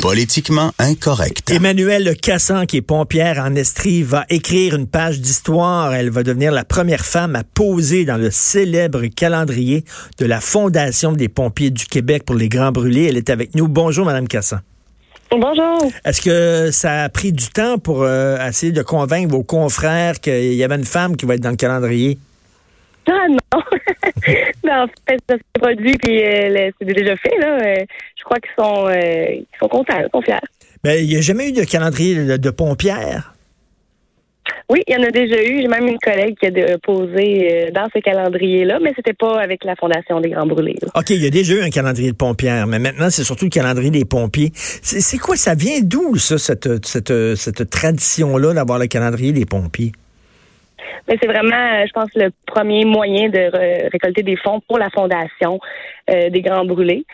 Politiquement incorrect. Emmanuel Cassan, qui est pompière en Estrie, va écrire une page d'histoire. Elle va devenir la première femme à poser dans le célèbre calendrier de la Fondation des pompiers du Québec pour les grands brûlés. Elle est avec nous. Bonjour, Madame Cassan. Bonjour. Est-ce que ça a pris du temps pour euh, essayer de convaincre vos confrères qu'il y avait une femme qui va être dans le calendrier? Ah non. en fait, ça s'est produit, puis euh, c'est déjà fait. Là. Euh, je crois qu'ils sont, euh, sont contents, sont fiers. Ben, il n'y a jamais eu de calendrier de, de pompières. Oui, il y en a déjà eu. J'ai même une collègue qui a posé dans ce calendrier-là, mais c'était pas avec la Fondation des Grands Brûlés. là. OK, il y a déjà eu un calendrier de pompières, mais maintenant, c'est surtout le calendrier des pompiers. C'est c'est quoi, ça vient d'où, ça, cette, cette, cette tradition-là d'avoir le calendrier des pompiers? Mais c'est vraiment, euh, je pense, le premier moyen de récolter des fonds pour la Fondation euh, des Grands Brûlés.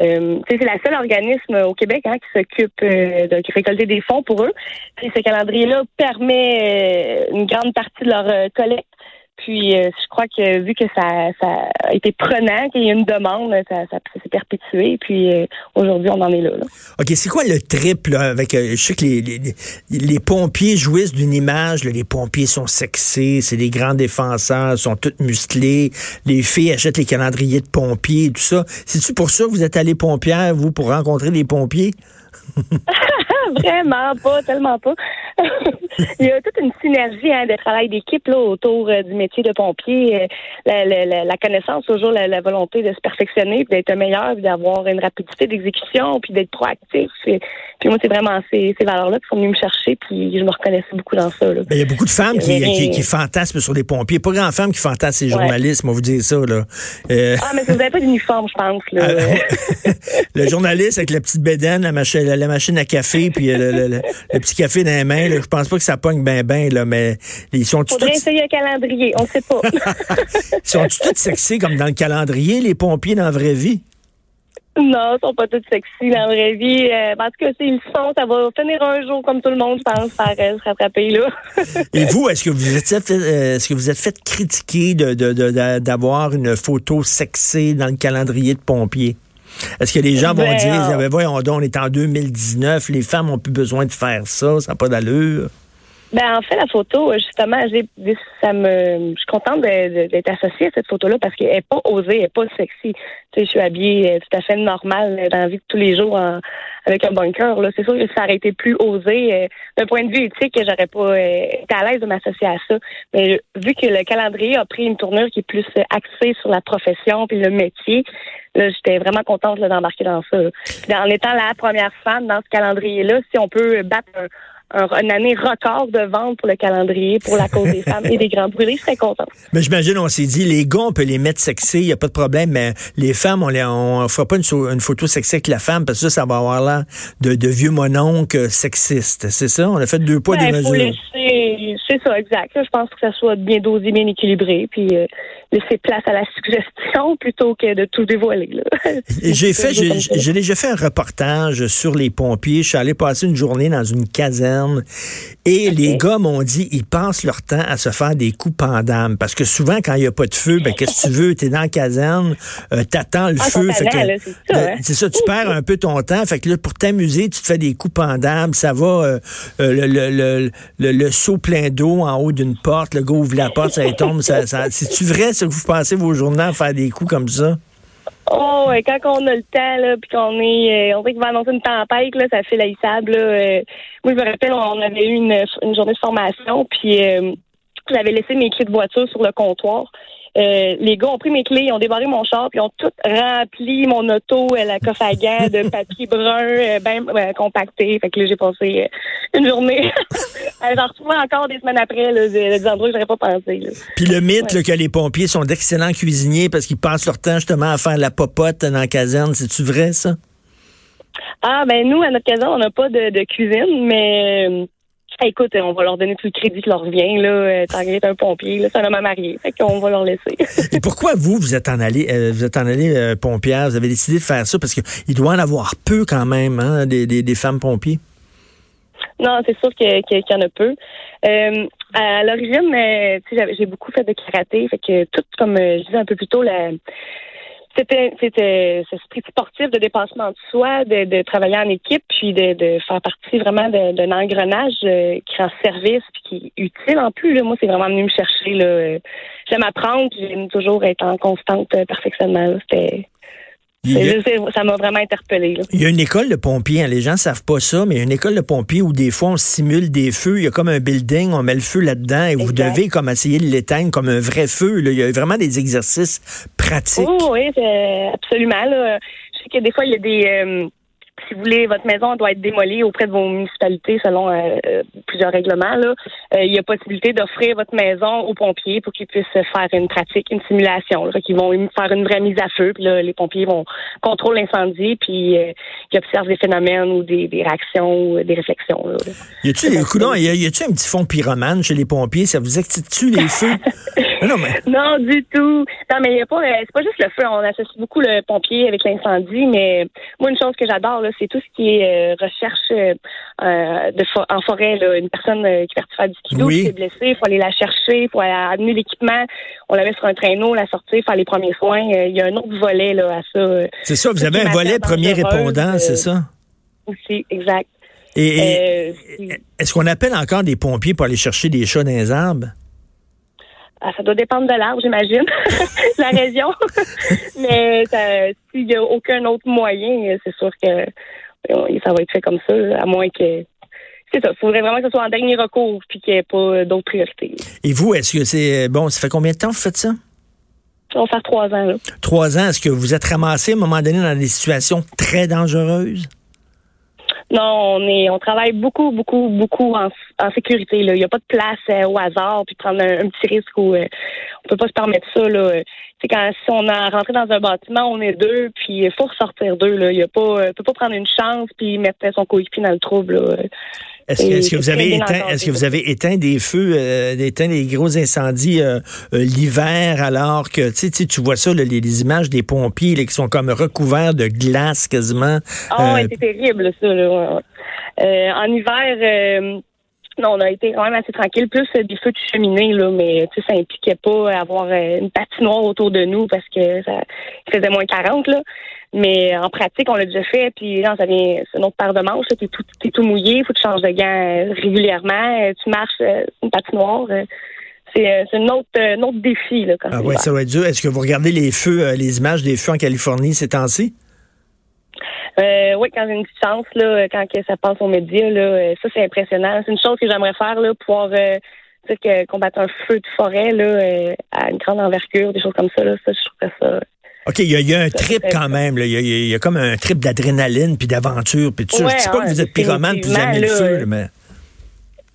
Euh, c'est la seule organisme au Québec hein, qui s'occupe euh, de récolter des fonds pour eux. Puis ce calendrier-là permet euh, une grande partie de leur collecte. Puis euh, je crois que vu que ça, ça a été prenant, qu'il y a une demande, ça, ça, ça s'est perpétué. Puis euh, aujourd'hui, on en est là. là. OK, c'est quoi le trip, là, avec, euh, je sais que les, les, les pompiers jouissent d'une image, là, les pompiers sont sexés, c'est des grands défenseurs, sont tous musclés, les filles achètent les calendriers de pompiers et tout ça. C'est-tu pour ça que vous êtes allé pompière, vous, pour rencontrer les pompiers? Vraiment pas, tellement pas. Il y a toute une synergie hein, de travail d'équipe là, autour euh, du métier de pompier. Euh, la, la- la- connaissance, toujours la, la volonté de se perfectionner, puis d'être meilleur, puis d'avoir une rapidité d'exécution, puis d'être proactif. Puis moi, c'est vraiment ces, ces valeurs-là qui sont venues me chercher, puis je me reconnaissais beaucoup dans ça. Là. Il y a beaucoup de femmes qui, Mais- qui, qui fantasment sur les pompiers. Pas grand femmes qui fantasment les Ouais. journalistes, moi vous dire ça, là. Euh, Ah, mais vous n'avez pas d'uniforme, je pense. Là. Ah, le journaliste avec la petite bédaine, la machine, la machine à café, puis euh, le, le- le- le petit café dans les mains, là, je pense pas que ça pogne ben ben, là, mais ils sont tous Faudrait essayer un calendrier, on ne sait pas. sont tous sexy comme dans le calendrier, les pompiers dans la vraie vie? non, ils sont pas tous sexy dans la vraie vie. Euh, en tout cas, s'ils le sont, ça va finir un jour comme tout le monde, je pense, par euh, se rattraper là. Et vous, est-ce que vous êtes fait, euh, est-ce que vous êtes fait critiquer de, d'avoir une photo sexée dans le calendrier de pompiers? Est-ce que les gens vont Ben, dire, euh, ben, voyons donc, on est en 2019, les femmes ont plus besoin de faire ça, ça n'a pas d'allure? Ben en fait la photo euh, justement j'ai ça me je suis contente d'être associée à cette photo là parce qu'elle est pas osée, elle est pas sexy. Tu sais je suis habillée euh, tout à fait normale euh, dans la vie de tous les jours en- avec un bunker là, c'est sûr que ça aurait été plus osé d'un point de vue éthique, j'aurais pas été à l'aise de m'associer à ça. Mais vu que le calendrier a pris une tournure qui est plus axée sur la profession puis le métier, là j'étais vraiment contente d'embarquer dans ça. en étant la première femme dans ce calendrier là, si on peut battre un un- une année record de vente pour le calendrier pour la cause des femmes et des grands brûlés. Je serais contente. Mais j'imagine, on s'est dit, les gars, on peut les mettre sexy, il n'y a pas de problème, mais les femmes, on ne on fera pas une, photo sexy avec la femme, parce que ça, ça va avoir l'air de, de vieux mononcle sexiste. C'est ça? On a fait deux poids, Ben, deux mesures. laisser, c'est ça, exact. Là, je pense que ça soit bien dosé, bien équilibré, puis euh, laisser place à la suggestion plutôt que de tout dévoiler. J'ai fait, j'ai déjà fait un reportage sur les pompiers. Je suis allé passer une journée dans une caserne et les gars m'ont dit, ils passent leur temps à se faire des coups pendames. Parce que souvent, quand il n'y a pas de feu, ben, qu'est-ce que tu veux? T'es dans la caserne, euh, t'attends le Ah, feu. c'est ça, hein? tu perds un peu ton temps. Fait que là, pour t'amuser, tu te fais des coups pendables. Ça va, euh, euh, le, le, le, le, seau plein d'eau en haut d'une porte. Le gars ouvre la porte, ça tombe. Ça, C'est-tu vrai, ça, que vous passez vos journées à faire des coups comme ça? Oh, ouais, quand on a le temps, là, puis qu'on est, euh, on sait qu'il va annoncer une tempête, là, ça fait. Là, euh. moi, je me rappelle, on avait eu une, une journée de formation, puis euh, j'avais laissé mes clés de voiture sur le comptoir. Euh, les gars ont pris mes clés, ils ont débarré mon char, puis ils ont tout rempli mon auto, euh, la coffre à gants de papier brun, euh, ben compacté. Fait que là, j'ai passé une journée. J'en retrouvais encore des semaines après, là, des, endroits que j'aurais pas pensé. Là. Puis le mythe Ouais. là, que les pompiers sont d'excellents cuisiniers parce qu'ils passent leur temps justement à faire la popote dans la caserne, c'est-tu vrai ça? Ah, ben nous, à notre caserne, on n'a pas de, de cuisine, mais écoute, on va leur donner tout le crédit qui leur revient. Là, euh, qu'il est un pompier, là, c'est un homme marié. Fait qu'on va leur laisser. Et pourquoi vous, vous êtes en allé, euh, vous êtes en allé euh, pompière, vous avez décidé de faire ça parce qu'il doit en avoir peu quand même, hein, des, des, des femmes pompiers? non, c'est sûr que- que- qu'il y en a peu. Euh, à l'origine, euh, j'ai beaucoup fait de karaté. Fait que tout, comme euh, je disais un peu plus tôt, la, c'était c'était ce esprit sportif de dépassement de soi, de, de travailler en équipe, puis de, de faire partie vraiment d'un engrenage euh, qui rend service puis qui est utile en plus. Là. Moi, c'est vraiment venu me chercher. Là. J'aime apprendre, j'aime toujours être en constante perfectionnement. C'était ça m'a vraiment interpellé. Il y a une école de pompiers, hein, les gens savent pas ça, mais il y a une école de pompiers où des fois on simule des feux, il y a comme un building, on met le feu là-dedans et vous devez comme essayer de l'éteindre comme un vrai feu. Il y a vraiment des exercices pratiques. Oh, oui, absolument. Là. Je sais que des fois il y a des... Euh, si vous voulez, votre maison doit être démolie auprès de vos municipalités selon euh, euh, plusieurs règlements. Là. Euh, il y a possibilité d'offrir votre maison aux pompiers pour qu'ils puissent faire une pratique, une simulation. Là, qu'ils vont faire une vraie mise à feu. Puis là, les pompiers vont contrôler l'incendie, puis ils observent des phénomènes ou des, réactions ou des réflexions. Là. Y a-tu, y a, y a-tu un petit fond pyromane chez les pompiers? Ça vous excite-tu les feux? non, mais... non, du tout. Non, mais y a pas, c'est pas juste le feu. On associe beaucoup le pompier avec l'incendie, mais moi, une chose que j'adore, c'est tout ce qui est euh, recherche euh, euh, en forêt. Une personne qui partit faire du skido, qui est blessée, il faut aller la chercher, il faut aller amener l'équipement, on la met sur un traîneau, la sortir, faire les premiers soins. Il y a un autre volet là, à ça. C'est ça, vous avez un volet premier répondant, c'est ça? Aussi, exact. Et, est-ce qu'on appelle encore des pompiers pour aller chercher des chats dans les arbres? Ah, ça doit dépendre de l'arbre, j'imagine, la région. Mais s'il n'y a aucun autre moyen, c'est sûr que euh, ça va être fait comme ça, à moins que c'est ça. Il faudrait vraiment que ce soit en dernier recours puis qu'il n'y ait pas d'autres priorités. Et vous, est-ce que c'est bon, ça fait combien de temps que vous faites ça? Ça va faire trois ans. Là. Trois ans. Est-ce que vous êtes ramassé à un moment donné dans des situations très dangereuses? Non, on est, on travaille beaucoup, beaucoup, beaucoup en, sécurité. Là. Il n'y a pas de place euh, au hasard puis prendre un, petit risque où euh, on peut pas se permettre ça. Là. C'est quand si on a rentré dans un bâtiment, on est deux, puis il faut ressortir deux. Là. Y a pas, euh, peut pas prendre une chance puis mettre son coéquipier dans le trouble. Là. Est-ce que, vous avez éteint, est-ce que vous avez éteint des feux, euh, éteint des gros incendies euh, euh, l'hiver alors que tu sais, tu vois ça, les, images des pompiers qui sont comme recouverts de glace quasiment. Ah c'est terrible ça. Là, en hiver. non, on a été quand même assez tranquille. Plus des feux de cheminée, là, mais ça impliquait pas avoir une patinoire autour de nous parce que ça faisait moins 40. Là. Mais en pratique, on l'a déjà fait, puis non, ça vient, c'est une autre paire de manches. T'es tout, es tout mouillé, faut que tu changes de gants euh, régulièrement. Euh, tu marches, euh, une patinoire. C'est, c'est un autre, autre défi là, quand Ah ouais, ça va être dur. Est-ce que vous regardez les feux, les images des feux en Californie ces temps-ci? Euh, oui, quand j'ai une petite chance, là, quand ça passe aux médias, là, ça c'est impressionnant. C'est une chose que j'aimerais faire, là, pouvoir que, combattre un feu de forêt là, à une grande envergure, des choses comme ça. Là, ça je trouverais ça OK, il y, a un trip quand même. Il y, a comme un trip d'adrénaline puis d'aventure. Puis tout ça. Je dis pas que vous êtes pyromane puis vous aimez le feu, mais...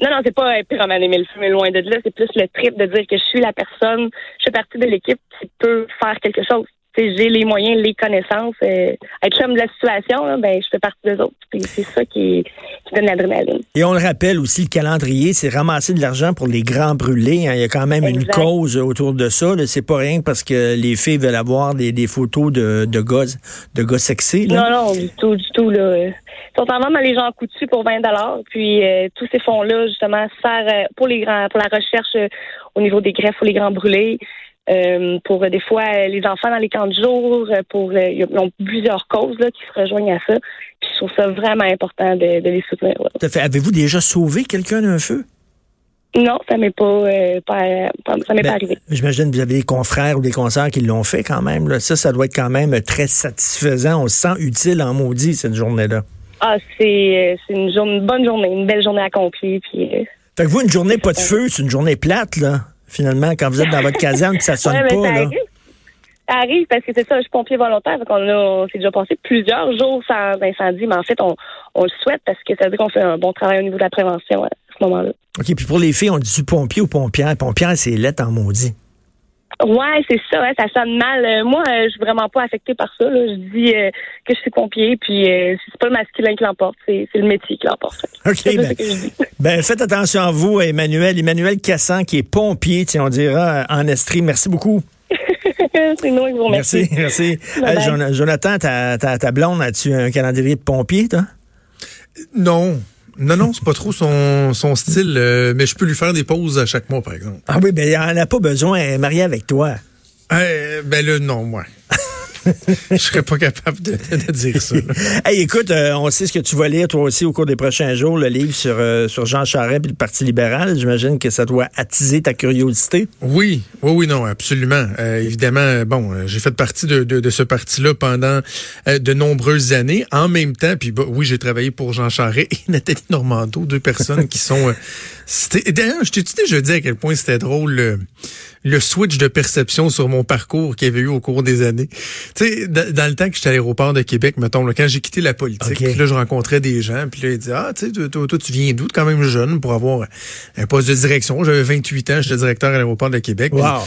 Non, non, c'est pas un pyromane aimer le feu, mais loin de là. C'est plus le trip de dire que je suis la personne, je fais partie de l'équipe qui peut faire quelque chose j'ai les moyens, les connaissances, euh, être chum de la situation, ben je fais partie des autres. c'est ça qui, donne l'adrénaline. Et on le rappelle aussi, le calendrier, c'est ramasser de l'argent pour les grands brûlés. Hein. Il y a quand même une cause autour de ça. C'est pas rien parce que les filles veulent avoir des, photos de, de gars de gars sexy. Non, non, du tout, du tout. Là. Ils sont en vente dans les gens coutus pour 20 Puis euh, tous ces fonds-là, justement, servent euh, pour les grands pour la recherche au niveau des greffes ou les grands brûlés. Euh, pour euh, des fois euh, les enfants dans les camps de jour, pour ils ont plusieurs causes là, qui se rejoignent à ça. Puis je trouve ça vraiment important de, les soutenir. Avez-vous déjà sauvé quelqu'un d'un feu? Non, ça m'est pas, ça m'est pas ben, arrivé. J'imagine que vous avez des confrères ou des concerts qui l'ont fait quand même. Là. Ça, ça doit être quand même très satisfaisant. On se sent utile en maudit cette journée-là. Ah, c'est une, une bonne journée, une belle journée accomplie. Puis, fait que vous, une journée pas de feu, c'est une journée plate, là finalement, quand vous êtes dans votre caserne ça sonne pas. Ça là. Arrive. Ça arrive parce que c'est ça, je suis pompier volontaire. Donc on, a, s'est déjà passé plusieurs jours sans incendie, mais en fait, on, on le souhaite parce que ça veut dire qu'on fait un bon travail au niveau de la prévention à ce moment-là. OK, puis pour les filles, on dit pompier ou pompière? Pompière, c'est lettre en maudit. Ouais, c'est ça, ça sonne mal. Euh, moi, euh, je suis vraiment pas affectée par ça. Je dis euh, que je suis pompier, puis c'est pas le masculin qui l'emporte, c'est, le métier qui l'emporte. OK, ben, ben, faites attention à vous, Emmanuel. Emmanuel Cassan, qui est pompier, on dira, en Estrie. Merci beaucoup. c'est nous vous remercie. Merci, merci. Jonathan, ta, ta, ta blonde, as-tu un calendrier de pompier, toi? Non. Non, non, c'est pas trop son, son style, euh, mais je peux lui faire des pauses à chaque mois, par exemple. Ah oui, ben il en a pas besoin, elle est mariée avec toi. Euh, ben là, non, moi. je serais pas capable de, dire ça. hey, écoute, euh, on sait ce que tu vas lire toi aussi au cours des prochains jours, le livre sur, euh, sur Jean Charest et le Parti libéral. J'imagine que ça doit attiser ta curiosité. Oui, oui, oui, non, absolument. Euh, évidemment, bon, j'ai fait partie de, de, ce parti-là pendant de nombreuses années. En même temps, puis bah, oui, j'ai travaillé pour Jean Charest et Nathalie Normando, deux personnes qui sont... D'ailleurs, je t'ai déjà dit à quel point c'était drôle le switch de perception sur mon parcours qu'il y avait eu au cours des années? Tu sais, dans le temps que j'étais à l'aéroport de Québec, mettons, là, quand j'ai quitté la politique, puis là, je rencontrais des gens, puis là, ils disaient, ah, tu sais, toi, tu viens d'où, quand même jeune, pour avoir un poste de direction. J'avais 28 ans, j'étais directeur à l'aéroport de Québec. Wow.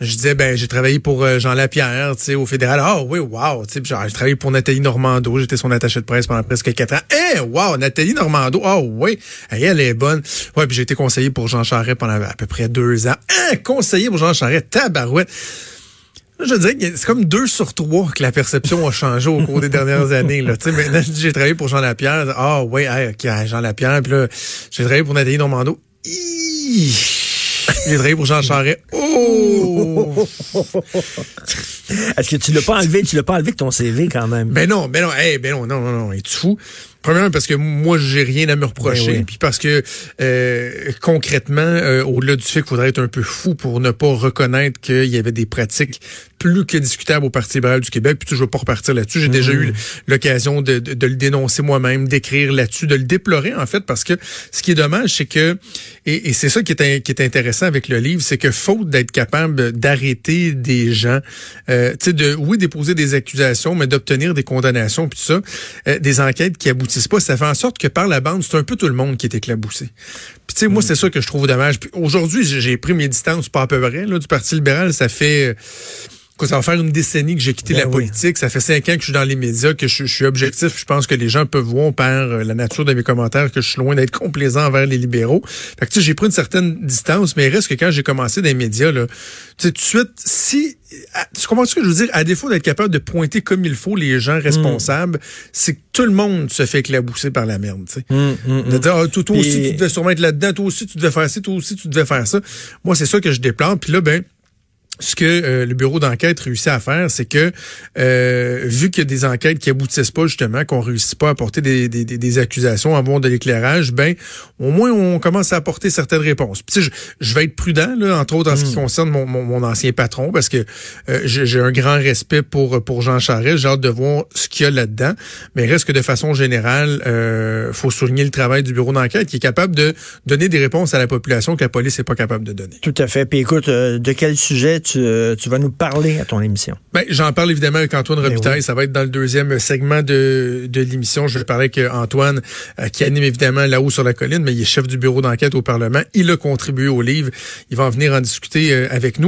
Je disais, ben, j'ai travaillé pour euh, Jean Lapierre, tu sais, au fédéral. Ah, oui, wow, tu sais, j'ai travaillé pour Nathalie Normando, j'étais son attaché de presse pendant presque quatre ans. Eh, wow, Nathalie Normando, ah, oh, oui, elle est bonne. Ouais, puis j'ai été conseiller pour Jean Charest pendant à peu près deux ans. Hein, conseiller Jean Charest, tabarouette. Je dirais que c'est comme deux sur trois que la perception a changé au cours des dernières années. Là. sais, maintenant, j'ai travaillé pour Jean Lapierre. Ah oui, ok, Jean Lapierre. Puis là, j'ai travaillé pour Nathalie Normando. J'ai travaillé pour Jean Charest. Oh! Est-ce que tu l'as pas enlevé? Tu l'as pas enlevé de ton CV quand même? Ben non, ben non, hey, ben non, non, non, non, es-tu fou? Premièrement, parce que moi, j'ai rien à me reprocher. Ben puis parce que euh, concrètement, euh, au-delà du fait qu'il faudrait être un peu fou pour ne pas reconnaître qu'il y avait des pratiques plus que discutables au Parti libéral du Québec, puis tu veux pas repartir là-dessus. J'ai déjà eu mmh. l'occasion de, de, le dénoncer moi-même, d'écrire là-dessus, de le déplorer, en fait, parce que ce qui est dommage, c'est que, et, et c'est ça qui est, qui est intéressant avec le livre, c'est que faute d'être capable d'arrêter des gens, euh, tu sais, de, oui, déposer des accusations, mais d'obtenir des condamnations, puis tout ça, euh, des enquêtes qui aboutissent pas, ça fait en sorte que par la bande, c'est un peu tout le monde qui est éclaboussé. Puis tu sais, moi, mm. c'est ça que je trouve dommage. Aujourd'hui, j'ai pris mes distances pas à peu près là, du Parti libéral. Ça fait... Euh, ça va faire une décennie que j'ai quitté ben la politique. Ça fait cinq ans que je suis dans les médias, que je, suis objectif. Je pense que les gens peuvent voir par euh, la nature de mes commentaires que je suis loin d'être complaisant envers les libéraux. Fait que tu sais, j'ai pris une certaine distance, mais il reste que quand j'ai commencé dans les médias, là, tu sais, tout de suite, si tu comprends ce que je veux dire? À défaut d'être capable de pointer comme il faut les gens responsables, c'est que tout le monde se fait éclabousser par la merde. Tu sais. Hum, hum. de dire, ah, toi, aussi, tu devais sûrement être là-dedans, toi aussi, tu devais faire ça, toi aussi, tu devais faire ça. Moi, c'est ça que je déplante. Puis là, ben, ce que euh, le bureau d'enquête réussit à faire, c'est que euh, vu qu'il y a des enquêtes qui aboutissent pas justement, qu'on réussit pas à apporter des, des, des accusations, à avoir de l'éclairage, ben au moins on commence à apporter certaines réponses. Puis, je, je vais être prudent là, entre autres en ce qui hmm. concerne mon, mon, ancien patron, parce que euh, j'ai un grand respect pour pour Jean Charest. J'ai hâte de voir ce qu'il y a là-dedans. Mais reste que de façon générale, euh, faut souligner le travail du bureau d'enquête qui est capable de donner des réponses à la population que la police n'est pas capable de donner. Tout à fait. Puis écoute, de quel sujet euh, tu, vas nous parler à ton émission? Ben, j'en parle évidemment avec Antoine ben Robitaille. Ça va être dans le deuxième segment de, de l'émission. Je parler avec Antoine, euh, qui anime évidemment là-haut sur la colline, mais il est chef du bureau d'enquête au Parlement. Il a contribué au livre. Il va en venir en discuter euh, avec nous.